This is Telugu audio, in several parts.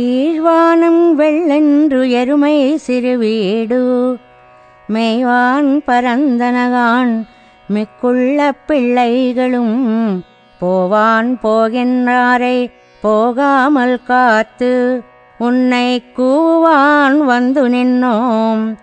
கீழ்வானம் வெள்ளென்று எருமை சிறுவீடு. மேய்வான் பரந்தனகான் மிக்குள்ள பிள்ளைகளும் போவான் போகின்றாரை போகாமல் காத்து. உன்னை கூவான் வந்து நின்னோம்.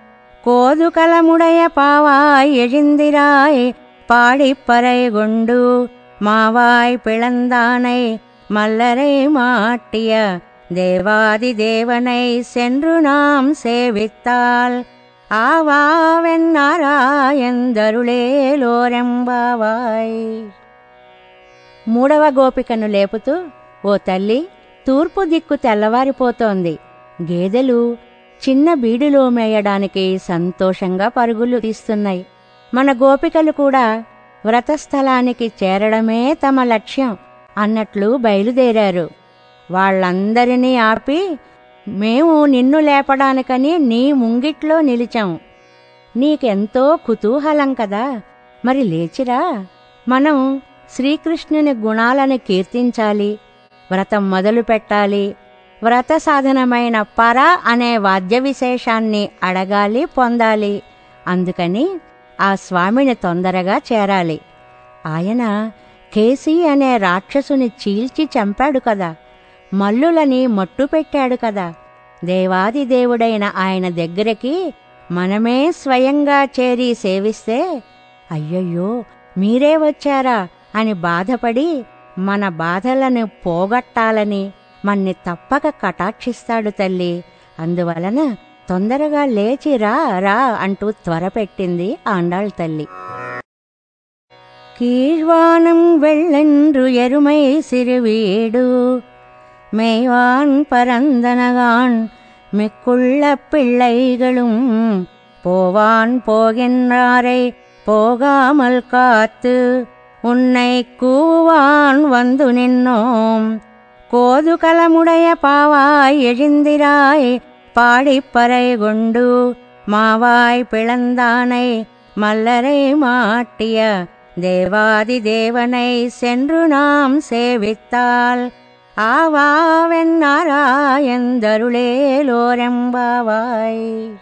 கோதுகலமுடைய பாவாய் எழுந்திராய் பாடிப்பறை கொண்டு. மாவாய் பிளந்தானை மல்லரை மாட்டிய தேவாதி தேவனை சென்று நாம் சேவித்தால் ఆవావెన్నారాయందరుళేలోరెంబావాయ్ మూడవ గోపికను లేపుతూ ఓ తల్లి తూర్పు దిక్కు తెల్లవారిపోతోంది గేదెలు చిన్న బీడులో మేయడానికి సంతోషంగా పరుగులు తీస్తున్నాయి మన గోపికలు కూడా వ్రతస్థలానికి చేరడమే తమ లక్ష్యం అన్నట్లు బయలుదేరారు వాళ్ళందరినీ ఆపి మేము నిన్ను లేపడానికని నీ ముంగిట్లో నిలిచాం. నీకెంతో కుతూహలం కదా. మరి లేచిరా. మనం శ్రీకృష్ణుని గుణాలను కీర్తించాలి వ్రతం మొదలు పెట్టాలి వ్రత సాధనమైన పర అనే వాద్య విశేషాన్ని అడగాలి పొందాలి. అందుకని ఆ స్వామిని తొందరగా చేరాలి. ఆయన కేసీ అనే రాక్షసుని చీల్చి చంపాడు కదా. మల్లులని మట్టు పెట్టాడు కదా దేవాది దేవుడైన ఆయన దగ్గరికి మనమే స్వయంగా చేరి సేవిస్తే అయ్యయ్యో మీరే వచ్చారా అని బాధపడి మన బాధలను పోగొట్టాలని మన్ని తప్పక కటాక్షిస్తాడు తల్లి అందువలన తొందరగా లేచి రా రా అంటూ త్వరపెట్టింది ఆండాళ్ తల్లి கீழ்வானம் வெள்ளென்று எருமை சிறுவீடு மேய்வான் பரந்தனகான் மிக்குள்ள பிள்ளைகளும் போவான் போகின்றாரை போகாமல் காத்து உன்னை கூவான் வந்து நின்னோம். கோதுகலமுடைய பாவாய் எழுந்திராய் பாடிப்பறை கொண்டு மாவாய் பிளந்தானை மல்லரை மாட்டிய தேவாதி தேவனை சென்று நாம் சேவித்தாள் ஆவாவென் நாராயந்தருளேலோரெம்பாவாய்.